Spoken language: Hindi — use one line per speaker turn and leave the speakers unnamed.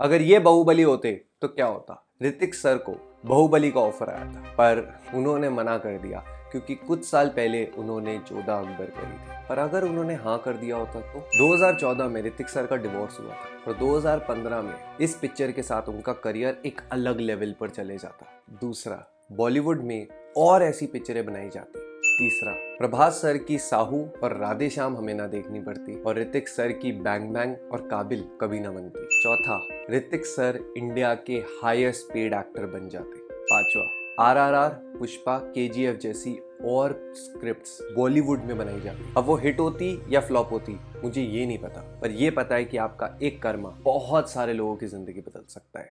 अगर ये बाहुबली होते तो क्या होता? ऋतिक सर को बाहुबली का ऑफ़र आया था, पर उन्होंने मना कर दिया, क्योंकि कुछ साल पहले उन्होंने चौदह अकबर करी थी। पर अगर उन्होंने हाँ कर दिया होता तो? 2014 में ऋतिक सर का डिवोर्स हुआ था, और 2015 में इस पिक्चर के साथ उनका करियर एक अलग लेवल पर चले जाता। दूसरा बॉलीवुड में और ऐसी पिक्चरें बनाई जाती। तीसरा, प्रभास सर की साहू और राधे श्याम हमें ना देखनी पड़ती और ऋतिक सर की बैंग बैंग और काबिल कभी ना बनती। चौथा, ऋतिक सर इंडिया के हाईएस्ट पेड एक्टर बन जाते। पांचवा, आर आर आर, पुष्पा के जी एफ़ जैसी और स्क्रिप्ट्स बॉलीवुड में बनाई जाती। अब वो हिट होती या फ्लॉप होती, मुझे ये नहीं पता, पर ये पता है कि आपका एक कर्मा बहुत सारे लोगों की ज़िंदगी बदल सकता है।